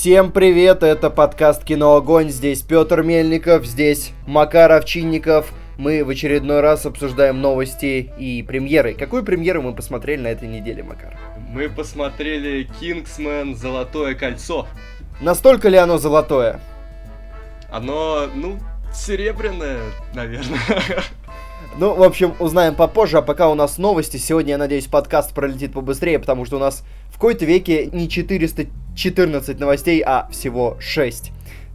Всем привет, это подкаст «Кино Огонь», здесь Петр Мельников, здесь Макар Овчинников. Мы в очередной раз обсуждаем новости и премьеры. Какую премьеру мы посмотрели на этой неделе, Макар? Мы посмотрели «Кингсмен. Золотое кольцо». Настолько ли оно золотое? Оно, ну, серебряное, наверное. Ну, в общем, узнаем попозже, а пока у нас новости. Сегодня, я надеюсь, подкаст пролетит побыстрее, потому что у нас в какой-то веке не 414 новостей, а всего 6.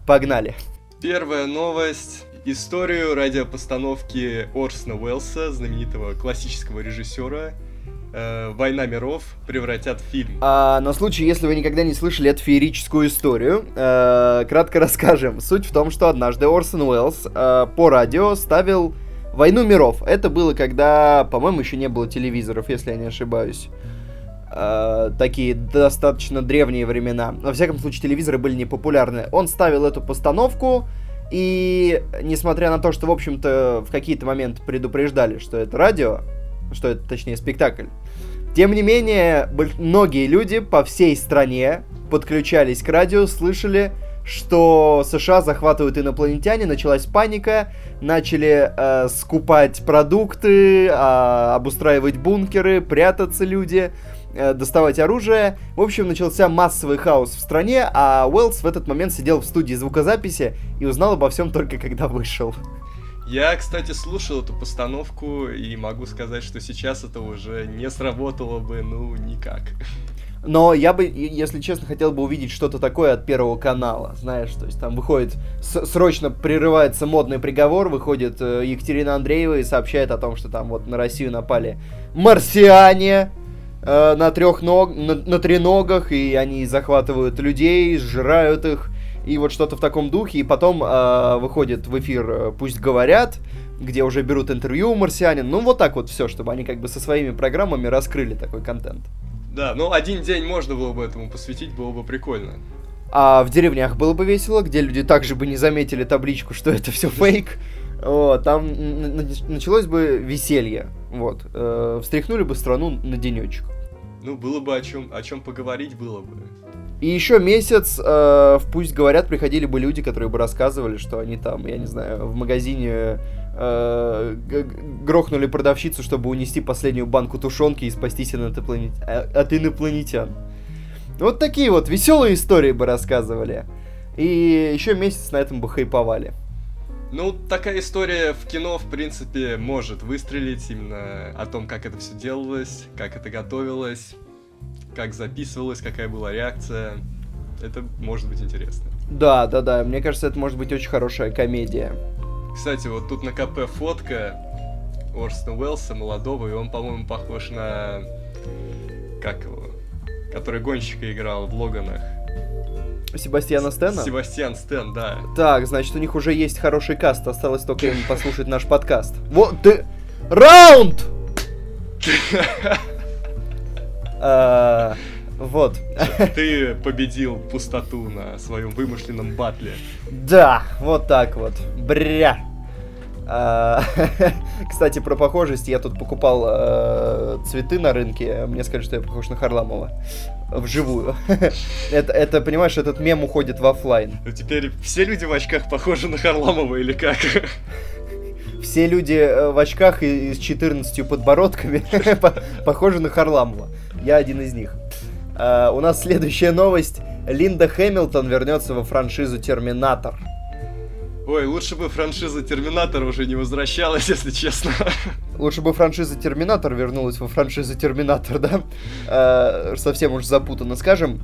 Погнали. Первая новость. Историю радиопостановки Орсона Уэллса, знаменитого классического режиссера, э, «Война миров» превратят в фильм. А, на случай, если вы никогда не слышали эту феерическую историю, э, кратко расскажем. Суть в том, что однажды Орсон Уэллс э, по радио ставил Войну миров. Это было, когда, по-моему, еще не было телевизоров, если я не ошибаюсь. Э, такие достаточно древние времена. Во всяком случае, телевизоры были непопулярны. Он ставил эту постановку, и несмотря на то, что, в общем-то, в какие-то моменты предупреждали, что это радио, что это, точнее, спектакль, тем не менее, многие люди по всей стране подключались к радио, слышали что США захватывают инопланетяне, началась паника, начали э, скупать продукты, э, обустраивать бункеры, прятаться люди, э, доставать оружие. В общем, начался массовый хаос в стране, а Уэллс в этот момент сидел в студии звукозаписи и узнал обо всем только когда вышел. Я, кстати, слушал эту постановку и могу сказать, что сейчас это уже не сработало бы, ну, никак. Но я бы, если честно, хотел бы увидеть что-то такое от Первого канала, знаешь, то есть там выходит, срочно прерывается модный приговор, выходит э, Екатерина Андреева и сообщает о том, что там вот на Россию напали марсиане э, на трех ног, на, на треногах, и они захватывают людей, сжирают их, и вот что-то в таком духе, и потом э, выходит в эфир э, «Пусть говорят», где уже берут интервью у марсианин, ну вот так вот все, чтобы они как бы со своими программами раскрыли такой контент. Да, ну один день можно было бы этому посвятить, было бы прикольно. А в деревнях было бы весело, где люди также бы не заметили табличку, что это все фейк. Вот, там началось бы веселье. Вот. Э, встряхнули бы страну на денечек. Ну, было бы о чем, о чем поговорить, было бы. И еще месяц, э, пусть говорят, приходили бы люди, которые бы рассказывали, что они там, я не знаю, в магазине э, грохнули продавщицу, чтобы унести последнюю банку тушенки и спастись от. Э, от инопланетян. Вот такие вот веселые истории бы рассказывали. И еще месяц на этом бы хайповали. Ну, такая история в кино, в принципе, может выстрелить именно о том, как это все делалось, как это готовилось, как записывалось, какая была реакция. Это может быть интересно. Да, да, да. Мне кажется, это может быть очень хорошая комедия. Кстати, вот тут на КП фотка Орстона Уэллса, молодого, и он, по-моему, похож на... Как его? Который гонщика играл в Логанах. Себастьяна Стена? Себастьян Стен, да. Так, значит, у них уже есть хороший каст, осталось только им послушать наш подкаст. Вот ты... Раунд! А, вот. Ты победил пустоту на своем вымышленном батле. Да, вот так вот. Бря. А, кстати, про похожесть. Я тут покупал э, цветы на рынке. Мне сказали, что я похож на Харламова. Вживую. это, это, понимаешь, этот мем уходит в офлайн. Ну теперь все люди в очках похожи на Харламова или как? все люди э, в очках и с 14 подбородками похожи на Харламова. Я один из них. Uh, у нас следующая новость. Линда Хэмилтон вернется во франшизу Терминатор. Ой, лучше бы франшиза Терминатор уже не возвращалась, если честно. Лучше бы франшиза Терминатор вернулась во франшизу Терминатор, да? Uh, совсем уж запутанно скажем.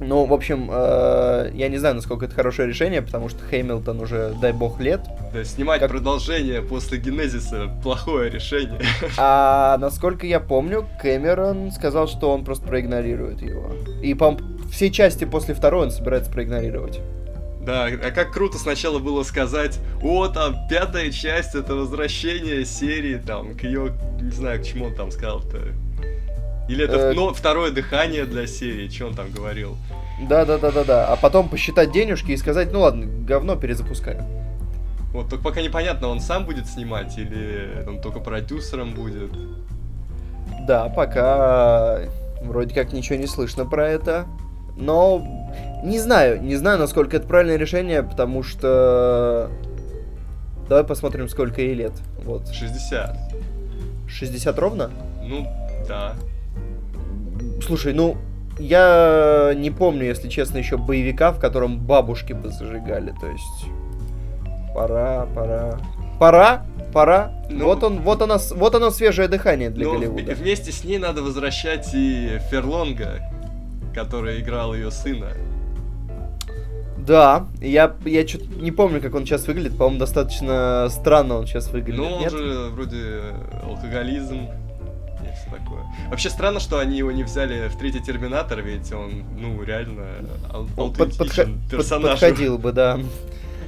Ну, в общем, э, я не знаю, насколько это хорошее решение, потому что Хэмилтон уже, дай бог, лет. Да, снимать как... продолжение после Генезиса плохое решение. А насколько я помню, Кэмерон сказал, что он просто проигнорирует его. И, по все части после второй он собирается проигнорировать. Да, а как круто сначала было сказать, о, там, пятая часть, это возвращение серии, там, к ее, не знаю, к чему он там сказал-то, или это э... ну, второе дыхание для серии, что он там говорил? Да, да, да, да, да. А потом посчитать денежки и сказать, ну ладно, говно перезапускаю. Вот, только пока непонятно, он сам будет снимать или он только продюсером будет. Да, пока вроде как ничего не слышно про это. но не знаю, не знаю, насколько это правильное решение, потому что... Давай посмотрим, сколько ей лет. Вот. 60. 60 ровно? Ну, да. Слушай, ну, я не помню, если честно, еще боевика, в котором бабушки бы зажигали. То есть, пора, пора. Пора, пора. Ну, вот он, вот она, вот оно свежее дыхание для ну, Голливуда. Вместе с ней надо возвращать и Ферлонга, который играл ее сына. Да, я, я что-то не помню, как он сейчас выглядит. По-моему, достаточно странно он сейчас выглядит. Ну, он Нет? же вроде алкоголизм, такое. Вообще странно, что они его не взяли в третий Терминатор, ведь он, ну, реально под, персонаж. Подходил бы, да.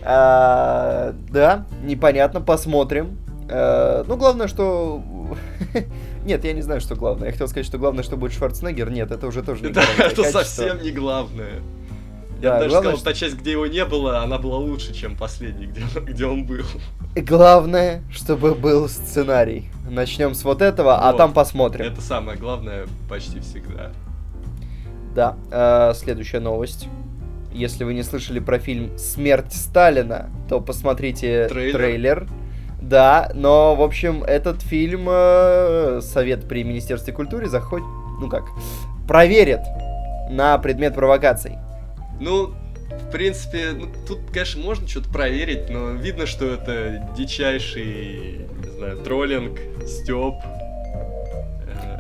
А, да, непонятно, посмотрим. А, ну, главное, что... Нет, я не знаю, что главное. Я хотел сказать, что главное, что будет Шварценеггер. Нет, это уже тоже не Да, это совсем не главное. Я да, даже главное, сказал, что... та часть, где его не было, она была лучше, чем последний, где, где он был. Главное, чтобы был сценарий. Начнем с вот этого, а вот. а там посмотрим. Это самое главное почти всегда. Да. Э, следующая новость. Если вы не слышали про фильм «Смерть Сталина», то посмотрите трейлер. трейлер. Да, но, в общем, этот фильм э, Совет при Министерстве культуры заходит, ну как, проверит на предмет провокаций. Ну, в принципе, ну, тут, конечно, можно что-то проверить, но видно, что это дичайший, не знаю, троллинг, стёб.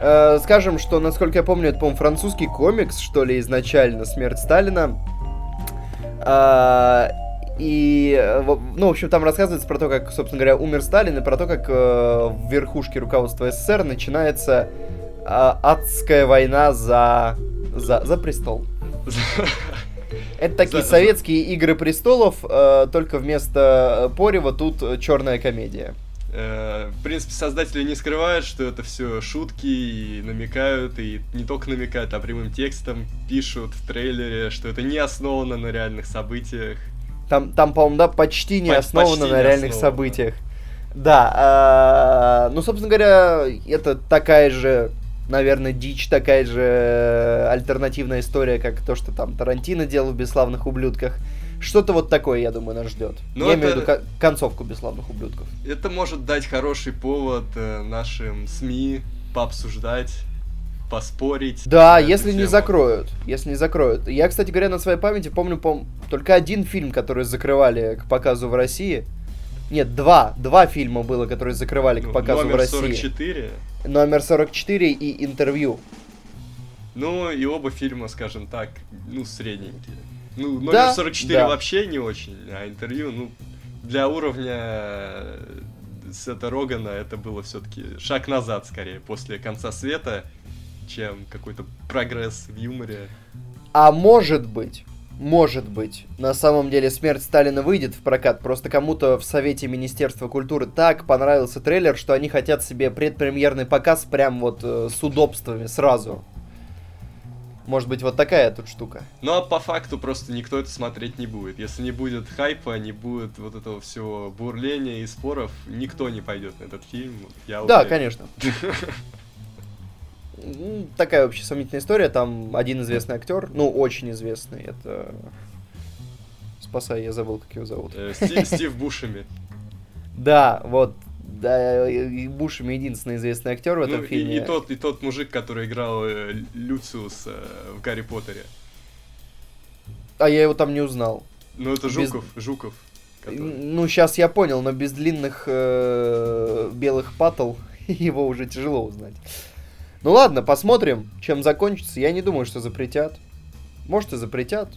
Э, скажем, что, насколько я помню, это, по-моему, французский комикс, что ли, изначально, «Смерть Сталина». А, и, ну, в общем, там рассказывается про то, как, собственно говоря, умер Сталин, и про то, как э, в верхушке руководства СССР начинается э, адская война за, за, за престол. Это такие За... советские игры престолов, э, только вместо Порева тут черная комедия. Э, в принципе, создатели не скрывают, что это все шутки и намекают, и не только намекают, а прямым текстом пишут в трейлере, что это не основано на реальных событиях. Там, там по-моему, да, почти не По- основано почти на не реальных основано. событиях. Да, э, ну, собственно говоря, это такая же наверное, дичь такая же э, альтернативная история, как то, что там Тарантино делал в «Бесславных ублюдках». Что-то вот такое, я думаю, нас ждет. Ну, я это... имею в виду концовку «Бесславных ублюдков». Это может дать хороший повод э, нашим СМИ пообсуждать поспорить. Да, если тему. не закроют. Если не закроют. Я, кстати говоря, на своей памяти помню пом только один фильм, который закрывали к показу в России. Нет, два. Два фильма было, которые закрывали к ну, показу номер в России. 44. Номер 44 и интервью. Ну, и оба фильма, скажем так, ну, средненькие. Ну, номер да, 44 да. вообще не очень, а интервью, ну, для уровня э, Сета Рогана это было все-таки шаг назад, скорее, после конца света, чем какой-то прогресс в юморе. А может быть, может быть, на самом деле смерть Сталина выйдет в прокат, просто кому-то в Совете Министерства культуры так понравился трейлер, что они хотят себе предпремьерный показ прям вот э, с удобствами сразу. Может быть, вот такая тут штука. Ну а по факту просто никто это смотреть не будет. Если не будет хайпа, не будет вот этого всего бурления и споров, никто не пойдет на этот фильм. Я да, конечно. такая вообще сомнительная история. Там один известный актер, ну, очень известный, это... Спасай, я забыл, как его зовут. Э, Стив, Стив Бушами. Да, вот, да, Бушами единственный известный актер в этом ну, фильме. И, и, тот, и тот мужик, который играл э, Люциус э, в Гарри Поттере. А я его там не узнал. Ну, это Жуков, без... Жуков. Который... Ну, сейчас я понял, но без длинных э, белых патл его уже тяжело узнать. Ну ладно, посмотрим, чем закончится. Я не думаю, что запретят. Может и запретят.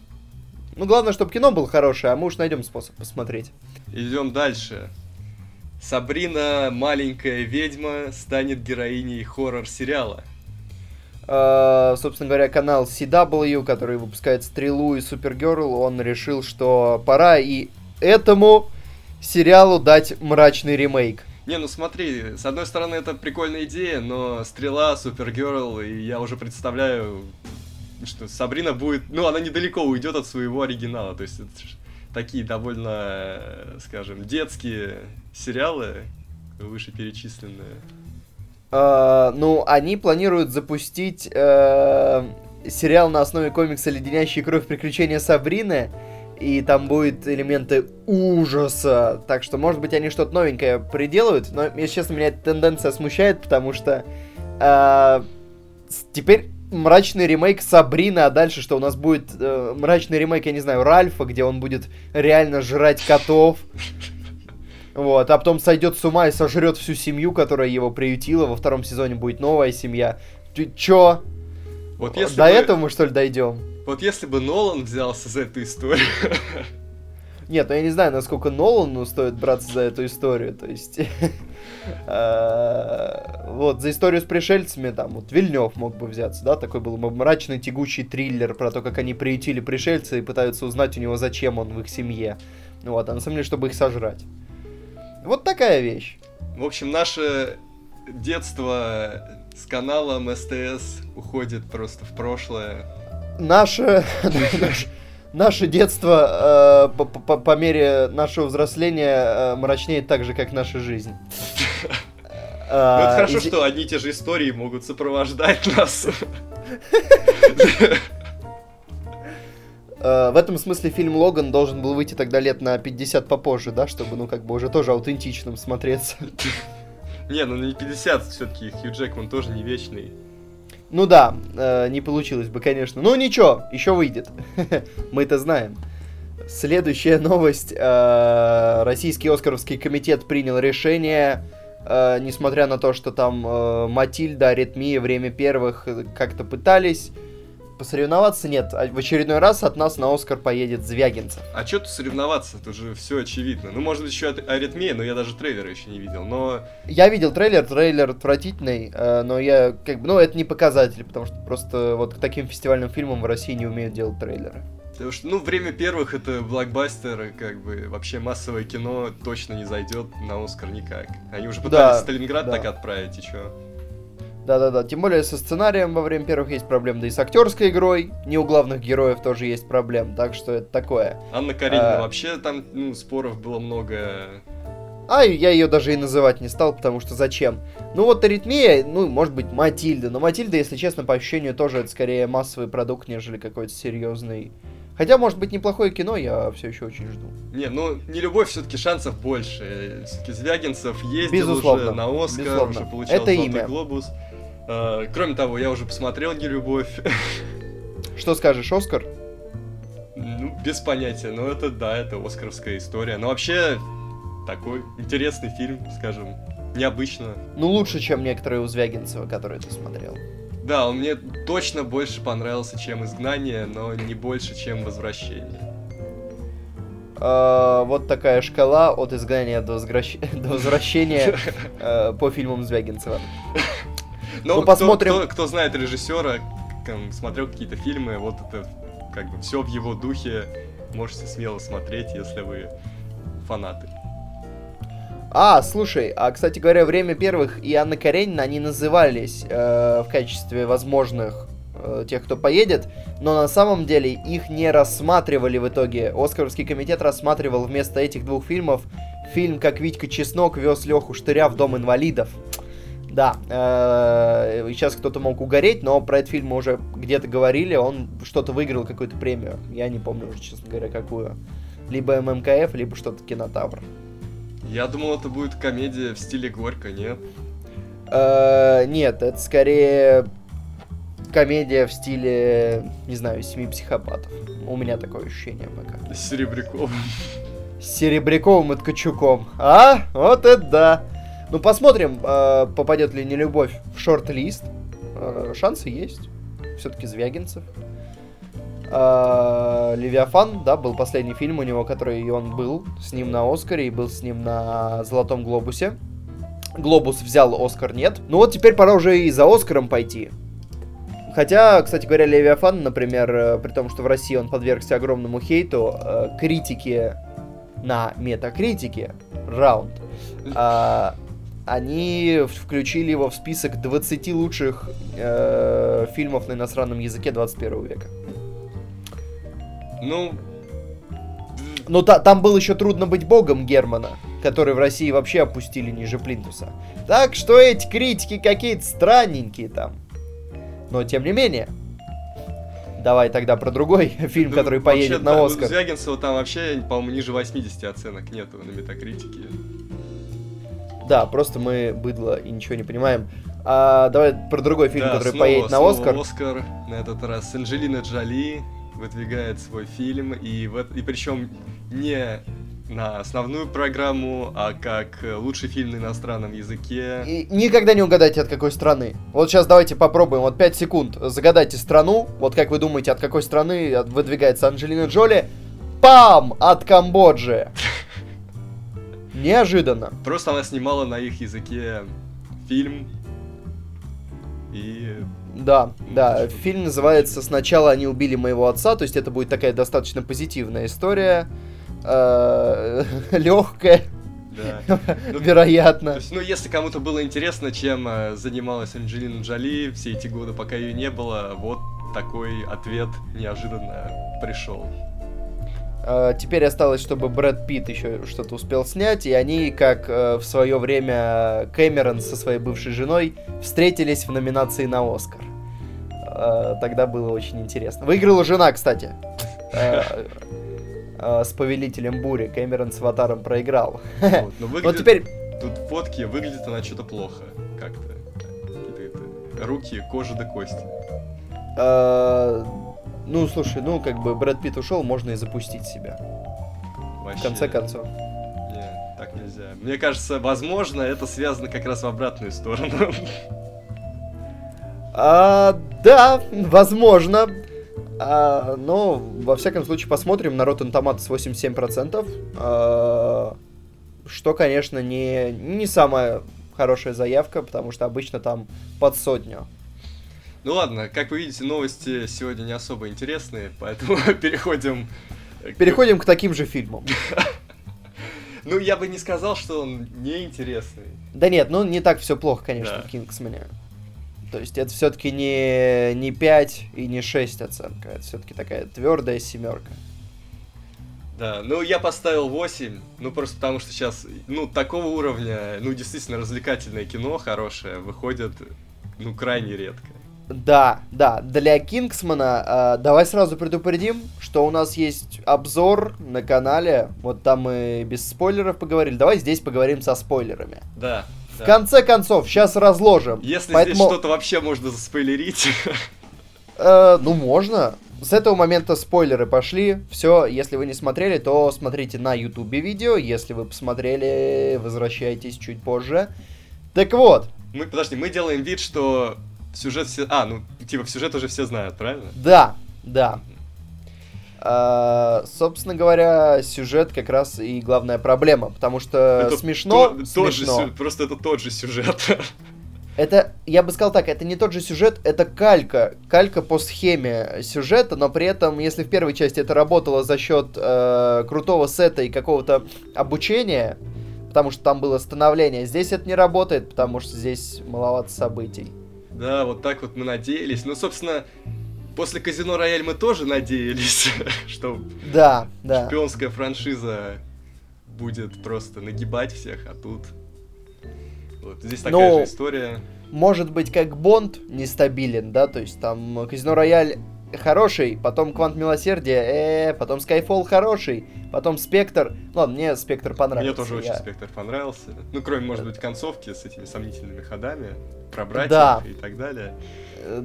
Ну, главное, чтобы кино было хорошее, а мы уж найдем способ посмотреть. Идем дальше. Сабрина, маленькая ведьма, станет героиней хоррор-сериала. Uh, собственно говоря, канал CW, который выпускает Стрелу и Супергерл, он решил, что пора и этому сериалу дать мрачный ремейк. Не, ну смотри, с одной стороны это прикольная идея, но Стрела, Супергерл, и я уже представляю, что Сабрина будет, ну она недалеко уйдет от своего оригинала, то есть это такие довольно, скажем, детские сериалы, вышеперечисленные. Uh, ну, они планируют запустить uh, сериал на основе комикса «Леденящие кровь. Приключения Сабрины», и там будет элементы ужаса. Так что, может быть, они что-то новенькое приделают, но, если честно, меня эта тенденция смущает, потому что э, теперь мрачный ремейк Сабрины, а дальше что у нас будет э, мрачный ремейк, я не знаю, Ральфа, где он будет реально жрать котов. Вот, а потом сойдет с ума и сожрет всю семью, которая его приютила. Во втором сезоне будет новая семья. Ты чё? Вот если До бы... этого мы что ли дойдем? Вот если бы Нолан взялся за эту историю. Нет, ну я не знаю, насколько Нолану стоит браться за эту историю. То есть. Э, вот, за историю с пришельцами, там, вот Вильнев мог бы взяться, да, такой был мрачный, тягучий триллер про то, как они приютили пришельца и пытаются узнать у него, зачем он в их семье. Вот, а на самом деле, чтобы их сожрать. Вот такая вещь. В общем, наше детство с каналом СТС уходит просто в прошлое. Наше, наше детство э, по, по, мере нашего взросления э, мрачнеет так же, как наша жизнь. Ну, это хорошо, что одни и те же истории могут сопровождать нас. Э, в этом смысле фильм Логан должен был выйти тогда лет на 50 попозже, да, чтобы, ну, как бы уже тоже аутентичным смотреться. Не, ну не 50 все-таки, Хью Джекман тоже не вечный. Ну да, э, не получилось бы, конечно. Ну ничего, еще выйдет. Мы это знаем. Следующая новость. Э, Российский Оскаровский комитет принял решение, э, несмотря на то, что там э, Матильда, Аритмия, Время первых как-то пытались посоревноваться нет. А в очередной раз от нас на Оскар поедет Звягинцев. А что тут соревноваться? Это уже все очевидно. Ну, может быть, еще аритмия, но я даже трейлера еще не видел. Но. Я видел трейлер, трейлер отвратительный, э, но я как бы. Ну, это не показатель, потому что просто вот к таким фестивальным фильмам в России не умеют делать трейлеры. Потому что, ну, время первых это блокбастер, как бы вообще массовое кино точно не зайдет на Оскар никак. Они уже пытались да, Сталинград да. так отправить, и чё? Да-да-да, тем более со сценарием во время первых есть проблемы, да и с актерской игрой, не у главных героев тоже есть проблем, так что это такое. Анна Каренина, а... вообще там, ну, споров было много. А, я ее даже и называть не стал, потому что зачем? Ну вот аритмия, ну, может быть, Матильда, но Матильда, если честно, по ощущению тоже это скорее массовый продукт, нежели какой-то серьезный Хотя, может быть, неплохое кино, я все еще очень жду. Не, ну, не любовь, все-таки шансов больше. Все-таки Звягинцев ездил Безусловно. уже на Оскар, Безусловно. уже получал Это Золотой имя. глобус. Uh, кроме того, я уже посмотрел «Не любовь». Что скажешь, Оскар? Ну, без понятия, но это, да, это оскаровская история. Но вообще, такой интересный фильм, скажем, необычно. Ну, лучше, чем некоторые у Звягинцева, которые ты смотрел. Да, он мне точно больше понравился, чем «Изгнание», но не больше, чем «Возвращение». Uh, вот такая шкала от изгнания до, возвращ... до возвращения uh, по фильмам Звягинцева. Ну, ну посмотрим. Кто, кто, кто знает режиссера, смотрел какие-то фильмы, вот это как бы все в его духе. Можете смело смотреть, если вы фанаты. А, слушай, а, кстати говоря, «Время первых» и Анна Каренина, они назывались э, в качестве возможных э, тех, кто поедет, но на самом деле их не рассматривали в итоге. Оскаровский комитет рассматривал вместо этих двух фильмов фильм «Как Витька Чеснок вез Леху Штыря в Дом инвалидов». Да, э, сейчас кто-то мог угореть, но про этот фильм мы уже где-то говорили, он что-то выиграл, какую-то премию. Я не помню уже, честно говоря, какую. Либо ММКФ, либо что-то Кинотавр. Я думал, это будет комедия в стиле Горько, нет? Э, нет, это скорее комедия в стиле, не знаю, семи психопатов. У меня такое ощущение пока. С Серебряковым. С Серебряковым и Ткачуком. А? Вот это да. Ну, посмотрим, э, попадет ли нелюбовь в шорт-лист. Э, шансы есть. Все-таки Звягинцев. Э, Левиафан, да, был последний фильм у него, который он был с ним на Оскаре и был с ним на Золотом Глобусе. Глобус взял, Оскар нет. Ну вот теперь пора уже и за Оскаром пойти. Хотя, кстати говоря, Левиафан, например, при том, что в России он подвергся огромному хейту, критики на метакритике, раунд, они включили его в список 20 лучших э, фильмов на иностранном языке 21 века. Ну... Ну, та, там был еще трудно быть богом Германа, который в России вообще опустили ниже плинтуса. Так что эти критики какие-то странненькие там. Но тем не менее. Давай тогда про другой фильм, ну, который поедет на Оскар. Ну, Звягинцева там вообще, по-моему, ниже 80 оценок нету на метакритике. Да, просто мы быдло и ничего не понимаем. А, давай про другой фильм, да, который снова, поедет на Оскар. Оскар, на этот раз Анджелина Джоли выдвигает свой фильм, и, в, и причем не на основную программу, а как лучший фильм на иностранном языке. И никогда не угадайте, от какой страны. Вот сейчас давайте попробуем, вот 5 секунд, загадайте страну, вот как вы думаете, от какой страны выдвигается Анджелина Джоли? Пам! От Камбоджи! Неожиданно. Просто она снимала на их языке фильм, и да, да. Фильм называется «Сначала они убили моего отца», то есть это будет такая достаточно позитивная история, э, легкая, да. Ну, Вероятно. есть, ну, если кому-то было интересно, чем э, занималась Анджелина Джоли все эти годы, пока ее не было, вот такой ответ неожиданно пришел. Uh, теперь осталось, чтобы Брэд Питт еще что-то успел снять, и они, как uh, в свое время Кэмерон со своей бывшей женой, встретились в номинации на Оскар. Uh, тогда было очень интересно. Выиграла жена, кстати. С повелителем бури. Кэмерон с аватаром проиграл. Вот, ну, выглядит... вот теперь. Тут фотки, выглядит она что-то плохо. Как-то. Руки, кожа до кости. Ну, слушай, ну, как бы Брэд Питт ушел, можно и запустить себя. Вообще... В конце концов. Нет, так нельзя. Мне кажется, возможно, это связано как раз в обратную сторону. А, да, возможно. А, но, во всяком случае, посмотрим на Rotten Tomatoes 87%. А, что, конечно, не, не самая хорошая заявка, потому что обычно там под сотню. Ну ладно, как вы видите, новости сегодня не особо интересные, поэтому переходим... Переходим к таким же фильмам. Ну, я бы не сказал, что он неинтересный. Да нет, ну не так все плохо, конечно, да. в Кингсмане. То есть это все-таки не, не 5 и не 6 оценка. Это все-таки такая твердая семерка. Да, ну я поставил 8, ну просто потому что сейчас, ну, такого уровня, ну, действительно развлекательное кино хорошее выходит, ну, крайне редко. Да, да, для Кингсмана э, давай сразу предупредим, что у нас есть обзор на канале, вот там мы без спойлеров поговорили, давай здесь поговорим со спойлерами. Да. В да. конце концов, сейчас разложим. Если поэтому... здесь что-то вообще можно заспойлерить. Э, ну, можно. С этого момента спойлеры пошли. Все, если вы не смотрели, то смотрите на ютубе видео. Если вы посмотрели, возвращайтесь чуть позже. Так вот. Мы, подожди, мы делаем вид, что сюжет все... А, ну, типа, сюжет уже все знают, правильно? Да, да. А, собственно говоря, сюжет как раз и главная проблема, потому что это смешно, то, смешно. Тот же, просто это тот же сюжет. Это, я бы сказал так, это не тот же сюжет, это калька, калька по схеме сюжета, но при этом, если в первой части это работало за счет э, крутого сета и какого-то обучения, потому что там было становление, здесь это не работает, потому что здесь маловато событий. Да, вот так вот мы надеялись. Ну, собственно, после Казино Рояль мы тоже надеялись, что да, да. шпионская франшиза будет просто нагибать всех, а тут вот здесь такая Но, же история. Может быть, как Бонд нестабилен, да, то есть там Казино Рояль хороший, потом Квант Милосердия, э, потом Скайфолл хороший, потом Спектр. Ладно, мне Спектр понравился. Мне тоже я... очень Спектр понравился. Ну, кроме, может быть, концовки с этими сомнительными ходами про братьев да. и так далее. Э,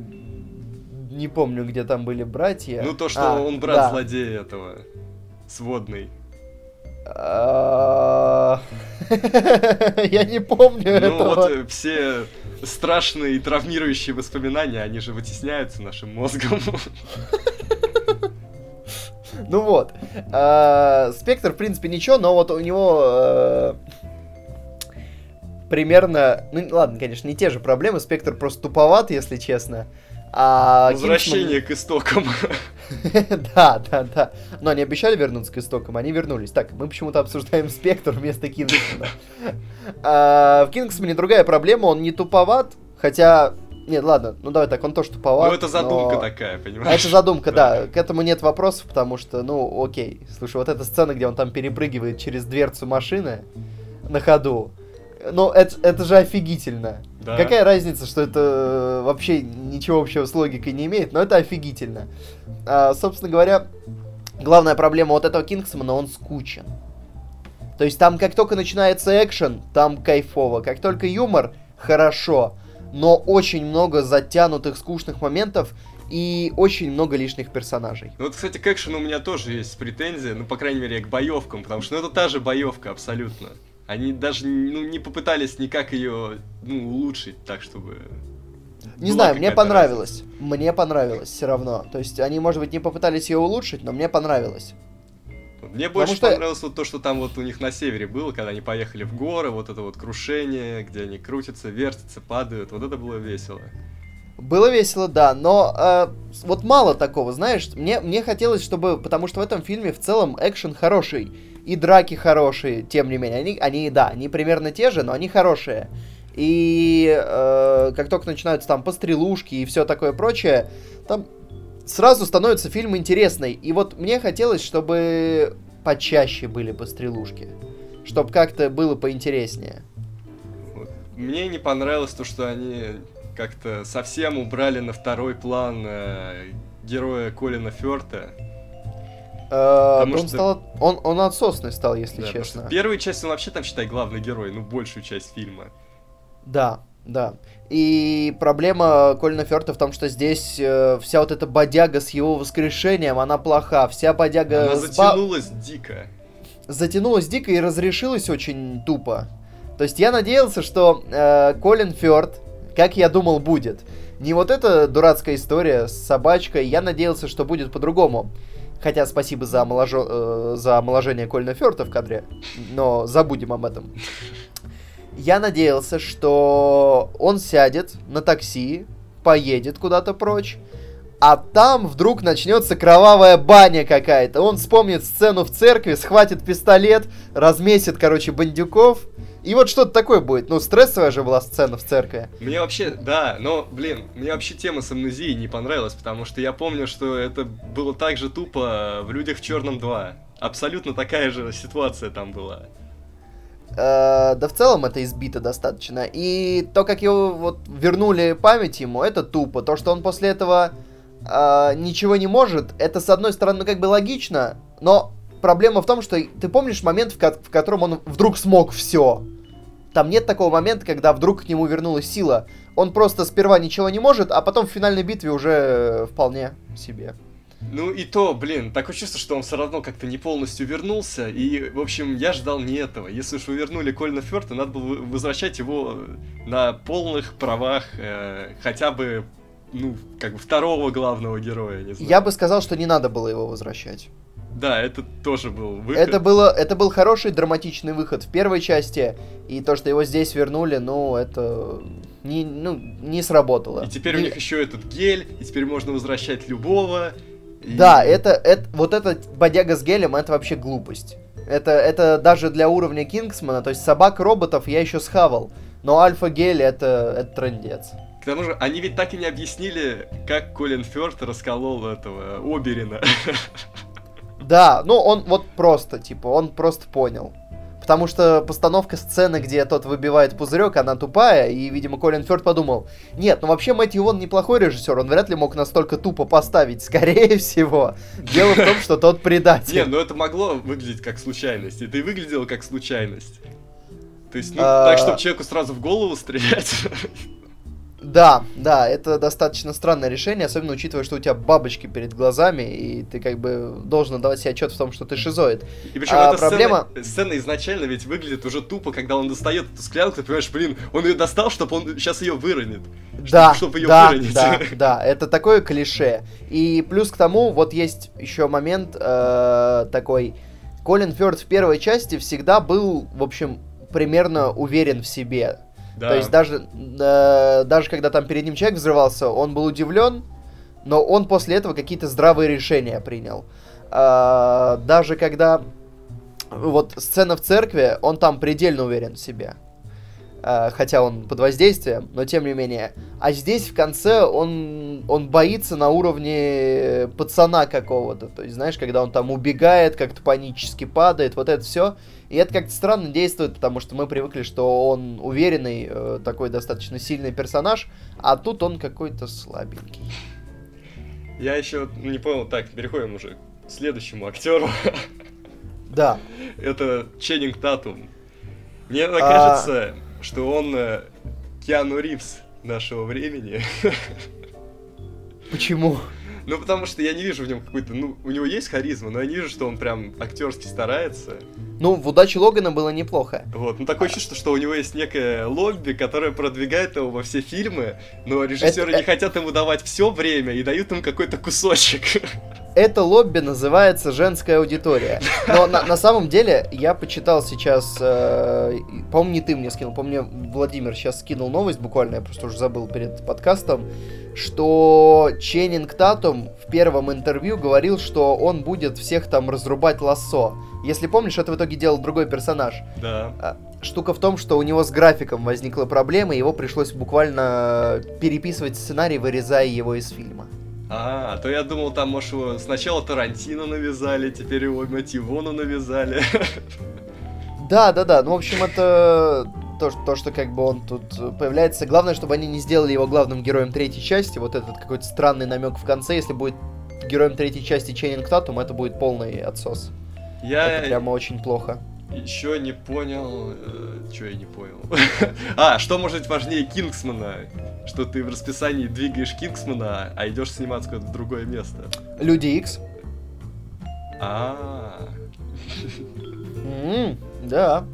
не помню, где там были братья. Ну, то, что а, он брат да. злодея этого, сводный. А, я не помню ну, этого. Ну, вот э, все страшные и травмирующие воспоминания, они же вытесняются нашим мозгом. Ну вот. А, Спектр, в принципе, ничего, но вот у него э, примерно... Ну, ладно, конечно, не те же проблемы. Спектр просто туповат, если честно. А Возвращение Кингсман... к истокам. да, да, да. Но они обещали вернуться к истокам, они вернулись. Так, мы почему-то обсуждаем Спектр вместо Кингсмана. а, в Кингсмане другая проблема, он не туповат, хотя... Нет, ладно, ну давай так, он тоже туповат. Ну это задумка но... такая, понимаешь? А это задумка, да. да. К этому нет вопросов, потому что, ну, окей. Слушай, вот эта сцена, где он там перепрыгивает через дверцу машины на ходу, Ну, это, это же офигительно. Да. Какая разница, что это вообще ничего общего с логикой не имеет, но это офигительно. А, собственно говоря, главная проблема вот этого Кингсмана, он скучен. То есть там как только начинается экшен, там кайфово. Как только юмор, хорошо. Но очень много затянутых, скучных моментов, и очень много лишних персонажей. Ну вот, кстати, к экшену у меня тоже есть претензии, ну, по крайней мере, к боевкам, потому что ну, это та же боевка абсолютно. Они даже ну, не попытались никак ее ну, улучшить так, чтобы... Не знаю, мне понравилось. Разница. Мне понравилось все равно. То есть они, может быть, не попытались ее улучшить, но мне понравилось. Мне больше что... понравилось вот то, что там вот у них на севере было, когда они поехали в горы, вот это вот крушение, где они крутятся, вертятся, падают. Вот это было весело. Было весело, да, но э, вот мало такого, знаешь, мне, мне хотелось, чтобы, потому что в этом фильме в целом экшен хороший, и драки хорошие, тем не менее, они, они да, они примерно те же, но они хорошие. И э, как только начинаются там пострелушки и все такое прочее, там сразу становится фильм интересный. И вот мне хотелось, чтобы почаще были пострелушки, чтобы как-то было поинтереснее. Мне не понравилось то, что они как-то совсем убрали на второй план э, героя Колина Ферта. Э, он, что... стал, он, он отсосный стал, если да, честно. Первую часть он вообще там, считай, главный герой, ну, большую часть фильма. Да, да. И проблема Колина Ферта в том, что здесь э, вся вот эта бодяга с его воскрешением, она плоха. Вся бодяга... Она затянулась ба... дико. Затянулась дико и разрешилась очень тупо. То есть я надеялся, что э, Колин Ферт как я думал будет. Не вот эта дурацкая история с собачкой, я надеялся, что будет по-другому. Хотя спасибо за, омоложо... э, за омоложение Кольна Ферта в кадре, но забудем об этом. Я надеялся, что он сядет на такси, поедет куда-то прочь, а там вдруг начнется кровавая баня какая-то. Он вспомнит сцену в церкви, схватит пистолет, размесит, короче, бандюков и вот что-то такое будет. Ну, стрессовая же была сцена в церкви. Мне вообще, да, но, блин, мне вообще тема с амнезией не понравилась, потому что я помню, что это было так же тупо в «Людях в черном 2». Абсолютно такая же ситуация там была. Э, да в целом это избито достаточно. И то, как его вот вернули память ему, это тупо. То, что он после этого э, ничего не может, это с одной стороны ну, как бы логично, но проблема в том, что ты помнишь момент, в, ко- в котором он вдруг смог все. Там нет такого момента, когда вдруг к нему вернулась сила. Он просто сперва ничего не может, а потом в финальной битве уже э, вполне себе. Ну и то, блин, такое чувство, что он все равно как-то не полностью вернулся, и, в общем, я ждал не этого. Если уж вы вернули Кольна Ферта, надо было возвращать его на полных правах, э, хотя бы, ну, как бы второго главного героя, не знаю. Я бы сказал, что не надо было его возвращать. Да, это тоже был выход. Это, было, это был хороший драматичный выход в первой части, и то, что его здесь вернули, ну, это не, ну, не сработало. И теперь и... у них еще этот гель, и теперь можно возвращать любого. И... Да, это, это, вот этот бодяга с гелем, это вообще глупость. Это, это даже для уровня Кингсмана, то есть собак-роботов я еще схавал, но альфа-гель это, это трендец. К тому же, они ведь так и не объяснили, как Колин Фёрд расколол этого Оберина. Да, ну он вот просто, типа, он просто понял. Потому что постановка сцены, где тот выбивает пузырек, она тупая, и, видимо, Колин Фёрд подумал, нет, ну вообще Мэтью Вон неплохой режиссер, он вряд ли мог настолько тупо поставить, скорее всего. Дело в том, что тот предатель. Не, ну это могло выглядеть как случайность, это и выглядело как случайность. То есть, ну, так, чтобы человеку сразу в голову стрелять. Да, да, это достаточно странное решение, особенно учитывая, что у тебя бабочки перед глазами, и ты как бы должен давать себе отчет в том, что ты шизоид. И причем а, эта проблема... сцена, сцена изначально ведь выглядит уже тупо, когда он достает эту склянку, ты понимаешь, блин, он ее достал, чтобы он сейчас ее выронит. Да, чтобы ее да, выронить. да, да, это такое клише. И плюс к тому, вот есть еще момент э, такой, Колин Фёрд в первой части всегда был, в общем, примерно уверен в себе. Да. То есть даже, э, даже когда там перед ним человек взрывался, он был удивлен, но он после этого какие-то здравые решения принял. Э, даже когда вот сцена в церкви, он там предельно уверен в себе. Э, хотя он под воздействием, но тем не менее. А здесь в конце он, он боится на уровне пацана какого-то, то есть, знаешь, когда он там убегает, как-то панически падает, вот это все. И это как-то странно действует, потому что мы привыкли, что он уверенный, э, такой достаточно сильный персонаж, а тут он какой-то слабенький. Я еще не понял, так, переходим уже к следующему актеру. Да. Это Ченнинг Татум. Мне а... кажется, что он э, Киану Ривз нашего времени. Почему? Ну, потому что я не вижу в нем какой-то... Ну, у него есть харизма, но я не вижу, что он прям актерски старается. Ну, в «Удаче Логана» было неплохо. Вот, ну такое чувство, что у него есть некое лобби, которое продвигает его во все фильмы, но режиссеры это, не хотят ему давать все время и дают ему какой-то кусочек. Это лобби называется «Женская аудитория». Но на, на самом деле, я почитал сейчас... Э, по-моему, не ты мне скинул, помню, Владимир сейчас скинул новость буквально, я просто уже забыл перед подкастом, что Ченнинг Татум в первом интервью говорил, что он будет всех там разрубать лассо. Если помнишь, это в итоге делал другой персонаж. Да. А, штука в том, что у него с графиком возникла проблема, и его пришлось буквально переписывать сценарий, вырезая его из фильма. А, то я думал, там, может, его сначала Тарантино навязали, теперь его Мотивону навязали. Да, да, да. Ну, в общем, это то, то, что как бы он тут появляется. Главное, чтобы они не сделали его главным героем третьей части. Вот этот какой-то странный намек в конце. Если будет героем третьей части Чейнинг Татум, это будет полный отсос. Я... Это прямо очень плохо. Еще не понял... Э, что я не понял? а, что может быть важнее Кингсмана? Что ты в расписании двигаешь Кингсмана, а идешь сниматься куда-то в другое место. Люди Икс. А. Да.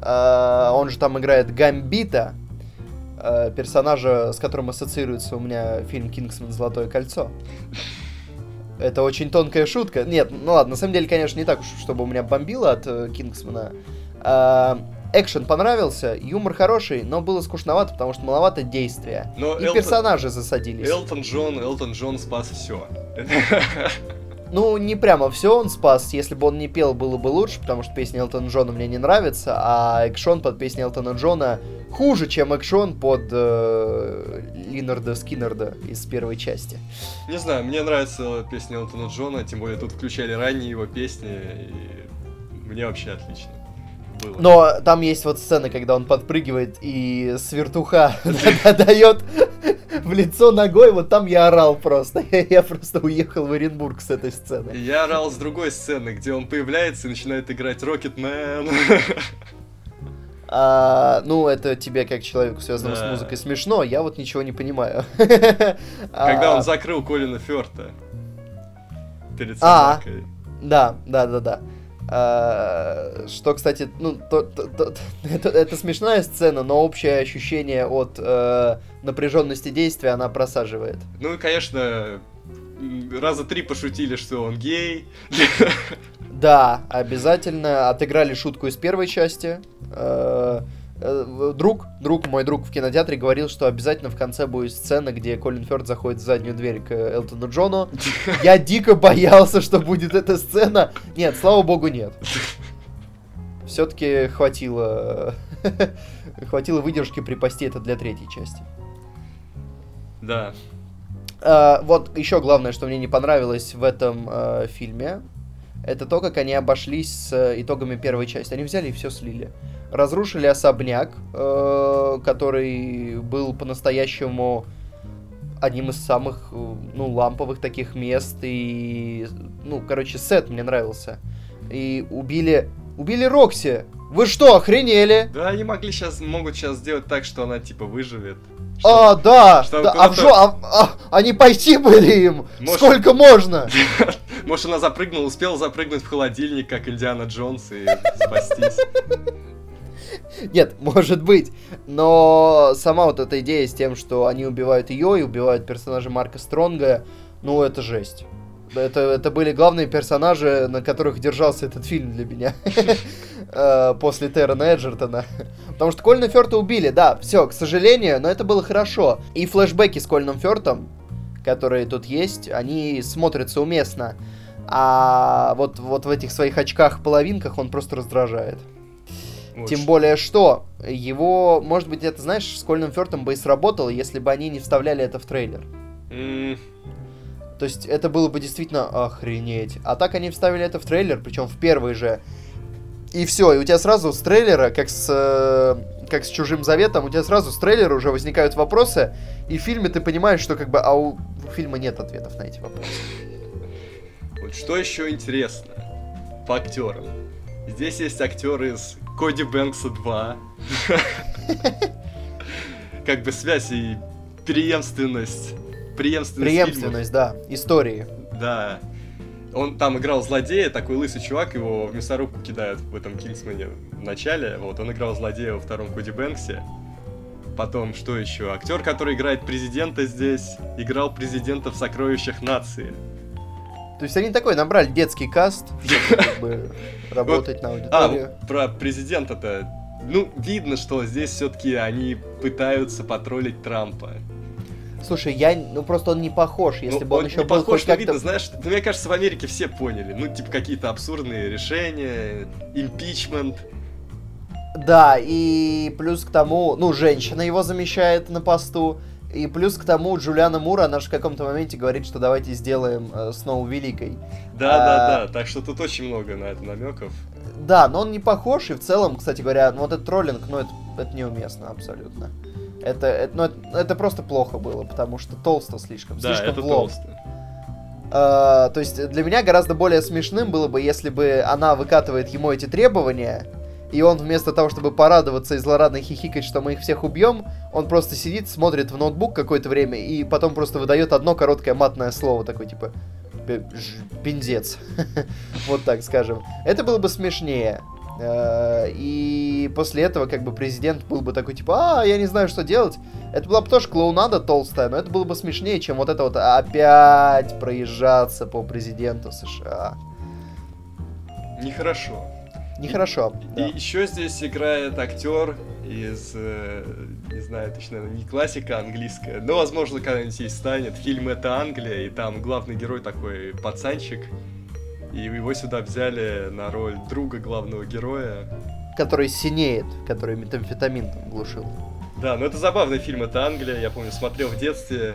Э, он же там играет Гамбита, э, персонажа, с которым ассоциируется у меня фильм «Кингсман. Золотое кольцо». Это очень тонкая шутка. Нет, ну ладно, на самом деле, конечно, не так уж, чтобы у меня бомбило от uh, Кингсмана. Uh, экшен понравился, юмор хороший, но было скучновато, потому что маловато действия. Но и Элтон... персонажи засадились. Элтон Джон, Элтон Джон спас все. Ну, не прямо все он спас. Если бы он не пел, было бы лучше, потому что песня Элтона Джона мне не нравится, а экшон под песней Элтона Джона хуже, чем экшон под э, Линарда Скиннерда из первой части. Не знаю, мне нравится песня Элтона Джона, тем более тут включали ранние его песни, и мне вообще отлично. Было. Но там есть вот сцена, когда он подпрыгивает и с вертуха дает в лицо ногой, вот там я орал просто. Я просто уехал в Оренбург с этой сцены. Я орал с другой сцены, где он появляется и начинает играть Рокетмен. А, ну, это тебе, как человеку, связанному да. с музыкой, смешно, я вот ничего не понимаю. Когда а... он закрыл Колина Ферта перед а, собакой. А, да, да, да, да. А, что, кстати, ну, то, то, то, это, это смешная сцена, но общее ощущение от э, напряженности действия она просаживает. Ну и, конечно, раза три пошутили, что он гей. Да, обязательно отыграли шутку из первой части. Э, Э, друг, друг, мой друг в кинотеатре говорил, что обязательно в конце будет сцена, где Колин Фёрд заходит в заднюю дверь к Элтону Джону. Я дико боялся, что будет эта сцена. Нет, слава богу, нет. Все-таки хватило... хватило выдержки припасти это для третьей части. Да. А, вот еще главное, что мне не понравилось в этом а, фильме, это то, как они обошлись с итогами первой части. Они взяли и все слили разрушили особняк, э, который был по-настоящему одним из самых, э, ну, ламповых таких мест, и, ну, короче, сет мне нравился. И убили, убили Рокси. Вы что, охренели? Да, они могли сейчас, могут сейчас сделать так, что она, типа, выживет. Что, а, да, да а, в жо... а, а, они пойти были им, Может... сколько можно? Может, она запрыгнула, успела запрыгнуть в холодильник, как Индиана Джонс, и спастись. Нет, может быть. Но сама вот эта идея с тем, что они убивают ее и убивают персонажа Марка Стронга, ну, это жесть. Это, это были главные персонажи, на которых держался этот фильм для меня. Э, после Террена Эджертона. Потому что Кольна Ферта убили, да, все, к сожалению, но это было хорошо. И флешбеки с Кольным Фертом, которые тут есть, они смотрятся уместно. А вот, вот в этих своих очках-половинках он просто раздражает. Вот Тем что. более, что его, может быть, это, знаешь, с Кольным Фёртом бы и сработало, если бы они не вставляли это в трейлер. Mm. То есть это было бы действительно охренеть. А так они вставили это в трейлер, причем в первый же. И все, и у тебя сразу с трейлера, как с, э, как с Чужим Заветом, у тебя сразу с трейлера уже возникают вопросы, и в фильме ты понимаешь, что как бы, а у фильма нет ответов на эти вопросы. Вот что еще интересно по актерам. Здесь есть актер из Коди Бэнкса 2. Как бы связь и преемственность. Преемственность, преемственность да, истории. Да. Он там играл злодея, такой лысый чувак, его в мясорубку кидают в этом Кингсмане в начале. Вот, он играл злодея во втором Коди Бэнксе. Потом, что еще? Актер, который играет президента здесь, играл президента в «Сокровищах нации». То есть они такой набрали детский каст, чтобы работать на аудиторию. А, про президента-то. Ну, видно, что здесь все-таки они пытаются потроллить Трампа. Слушай, я, ну просто он не похож, если ну, бы он, он еще не был похож, хоть видно, знаешь, ну, мне кажется, в Америке все поняли, ну, типа, какие-то абсурдные решения, импичмент. Да, и плюс к тому, ну, женщина его замещает на посту, и плюс к тому, Джулиана Мура, она же в каком-то моменте говорит, что давайте сделаем э, Сноу Великой. Да, а, да, да, так что тут очень много на это намеков. Да, но он не похож, и в целом, кстати говоря, ну вот этот троллинг, ну это, это неуместно абсолютно. Это, это, ну, это, это просто плохо было, потому что толсто слишком, да, слишком это в толсто. Uh, то есть для меня гораздо более смешным было бы, если бы она выкатывает ему эти требования, и он вместо того, чтобы порадоваться и злорадно хихикать, что мы их всех убьем, он просто сидит, смотрит в ноутбук какое-то время и потом просто выдает одно короткое матное слово, такое типа пиндец. вот так скажем. Это было бы смешнее. Э, и после этого, как бы, президент был бы такой, типа, а, я не знаю, что делать. Это была бы тоже клоунада толстая, но это было бы смешнее, чем вот это вот опять проезжаться по президенту США. Нехорошо. Нехорошо. И, да. и еще здесь играет актер из, э, не знаю, точно, не классика английская, но, возможно, когда-нибудь и станет. Фильм «Это Англия», и там главный герой такой пацанчик, и его сюда взяли на роль друга главного героя. Который синеет, который метамфетамин там глушил. Да, но это забавный фильм «Это Англия», я помню, смотрел в детстве.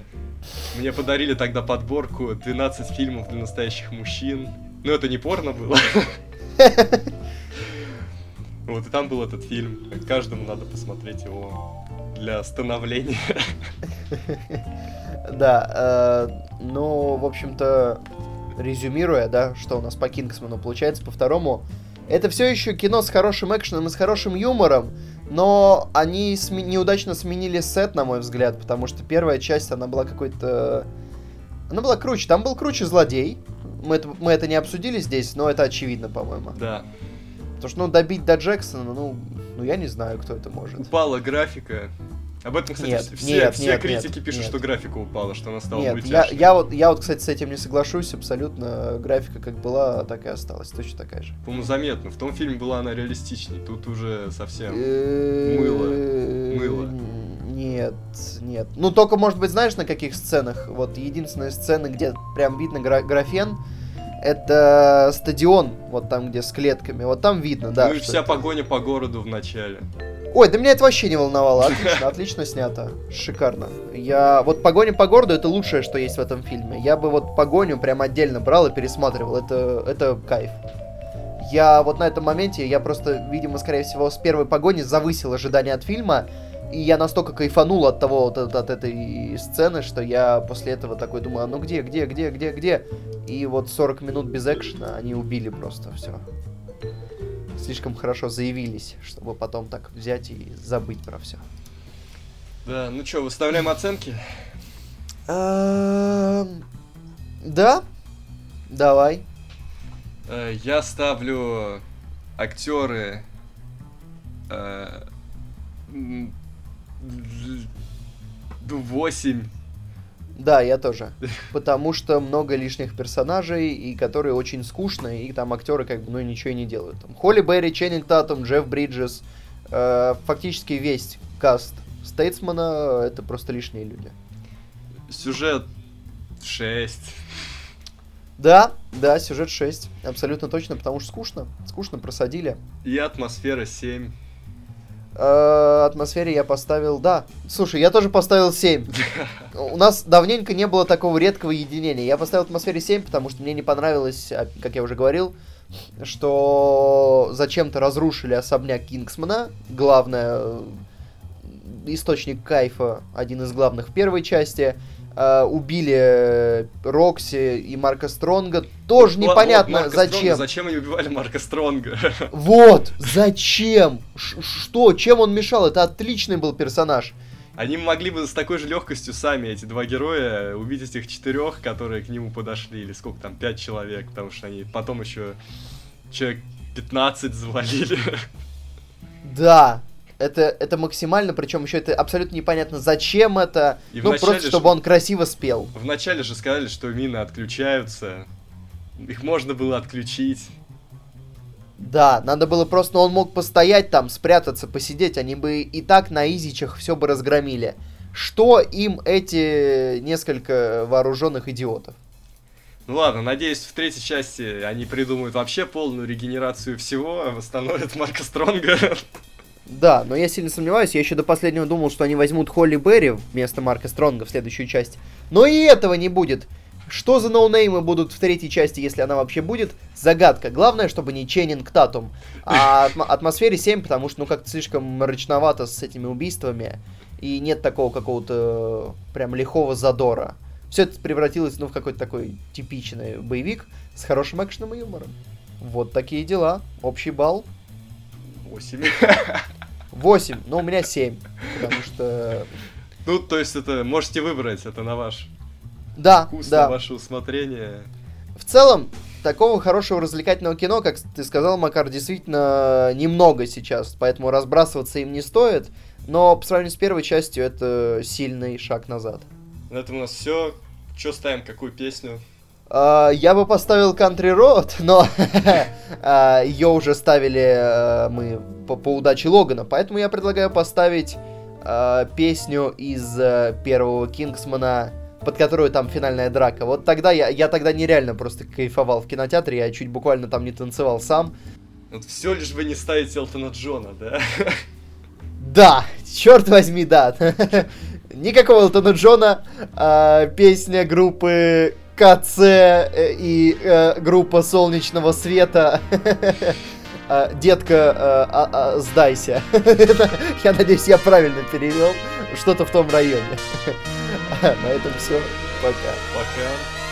Мне подарили тогда подборку 12 фильмов для настоящих мужчин. Но это не порно было. Вот, и там был этот фильм. Каждому надо посмотреть его для становления. Да, э, ну, в общем-то, резюмируя, да, что у нас по Кингсману получается, по второму, это все еще кино с хорошим экшеном и с хорошим юмором, но они сме- неудачно сменили сет, на мой взгляд, потому что первая часть, она была какой-то... Она была круче. Там был круче злодей. Мы это, мы это не обсудили здесь, но это очевидно, по-моему. Да. Потому что, ну, добить до Джексона, ну, ну, я не знаю, кто это может. Упала графика. Об этом, кстати, нет, все, нет, все нет, критики нет, пишут, нет. что графика упала, что она стала нет, я, я, вот, я вот, кстати, с этим не соглашусь абсолютно. Графика как была, так и осталась, точно такая же. По-моему, заметно. В том фильме была она реалистичней, тут уже совсем мыло. Мыло. Нет, нет. Ну, только, может быть, знаешь, на каких сценах? Вот единственная сцена, где прям видно гра- графен, это стадион, вот там, где с клетками. Вот там видно, да. Ну и вся это... погоня по городу в начале. Ой, да меня это вообще не волновало. Отлично, отлично снято. Шикарно. Я... Вот погоня по городу это лучшее, что есть в этом фильме. Я бы вот погоню прям отдельно брал и пересматривал. Это, это кайф. Я вот на этом моменте, я просто, видимо, скорее всего, с первой погони завысил ожидания от фильма. И я настолько кайфанул от того, вот, от, от этой сцены, что я после этого такой думаю, а ну где, где, где, где, где? И вот 40 минут без экшена они убили просто все. Слишком хорошо заявились, чтобы потом так взять и забыть про все. Да, ну что, выставляем оценки? Эм, да, давай. Э, я ставлю актеры э, 8. Да, я тоже. Потому что много лишних персонажей, и которые очень скучные, и там актеры как бы ну ничего и не делают. Там Холли Берри, Ченнинг Татум, Джефф Бриджес, э, фактически весь каст Стейтсмана это просто лишние люди. Сюжет 6. Да, да, сюжет 6. Абсолютно точно, потому что скучно. Скучно просадили. И атмосфера 7. Э, атмосфере я поставил, да. Слушай, я тоже поставил 7. У нас давненько не было такого редкого единения. Я поставил атмосфере 7, потому что мне не понравилось, а, как я уже говорил, что зачем-то разрушили особняк Кингсмана. Главное, э, источник кайфа, один из главных в первой части. Uh, убили Рокси и Марка Стронга. Тоже вот, непонятно, вот, зачем. Стронга, зачем они убивали Марка Стронга? Вот, зачем? Ш что? Чем он мешал? Это отличный был персонаж. Они могли бы с такой же легкостью сами, эти два героя, убить этих четырех, которые к нему подошли, или сколько там, пять человек, потому что они потом еще человек 15 завалили. Да, это, это максимально, причем еще это абсолютно непонятно, зачем это. И ну, просто чтобы он красиво спел. Вначале же сказали, что мины отключаются. Их можно было отключить. Да, надо было просто, он мог постоять там, спрятаться, посидеть, они бы и так на изичах все бы разгромили. Что им эти несколько вооруженных идиотов? Ну ладно, надеюсь, в третьей части они придумают вообще полную регенерацию всего, восстановят Марка Стронга. Да, но я сильно сомневаюсь. Я еще до последнего думал, что они возьмут Холли Берри вместо Марка Стронга в следующую часть. Но и этого не будет. Что за ноунеймы будут в третьей части, если она вообще будет? Загадка. Главное, чтобы не Ченнинг Татум. А атм- атмосфере 7, потому что, ну, как-то слишком мрачновато с этими убийствами. И нет такого какого-то прям лихого задора. Все это превратилось, ну, в какой-то такой типичный боевик с хорошим экшеном и юмором. Вот такие дела. Общий балл 8. 8, но у меня 7, потому что... Ну, то есть это можете выбрать, это на ваш да, вкус, да. на ваше усмотрение. В целом, такого хорошего развлекательного кино, как ты сказал, Макар, действительно немного сейчас, поэтому разбрасываться им не стоит, но по сравнению с первой частью это сильный шаг назад. На этом у нас все. Что ставим, какую песню? Uh, я бы поставил Country Road, но uh, ее уже ставили uh, мы по, по удаче Логана, поэтому я предлагаю поставить песню из первого Кингсмана, под которую там финальная драка. Вот тогда я, я тогда нереально просто кайфовал в кинотеатре, я чуть буквально там не танцевал сам. Вот все лишь бы не ставить Элтона Джона, да? Да, черт возьми, да. Никакого Элтона Джона, песня группы КЦ э, и э, группа Солнечного Света. А, детка, э, а, а, сдайся. я надеюсь, я правильно перевел. Что-то в том районе. На этом все. Пока. Пока.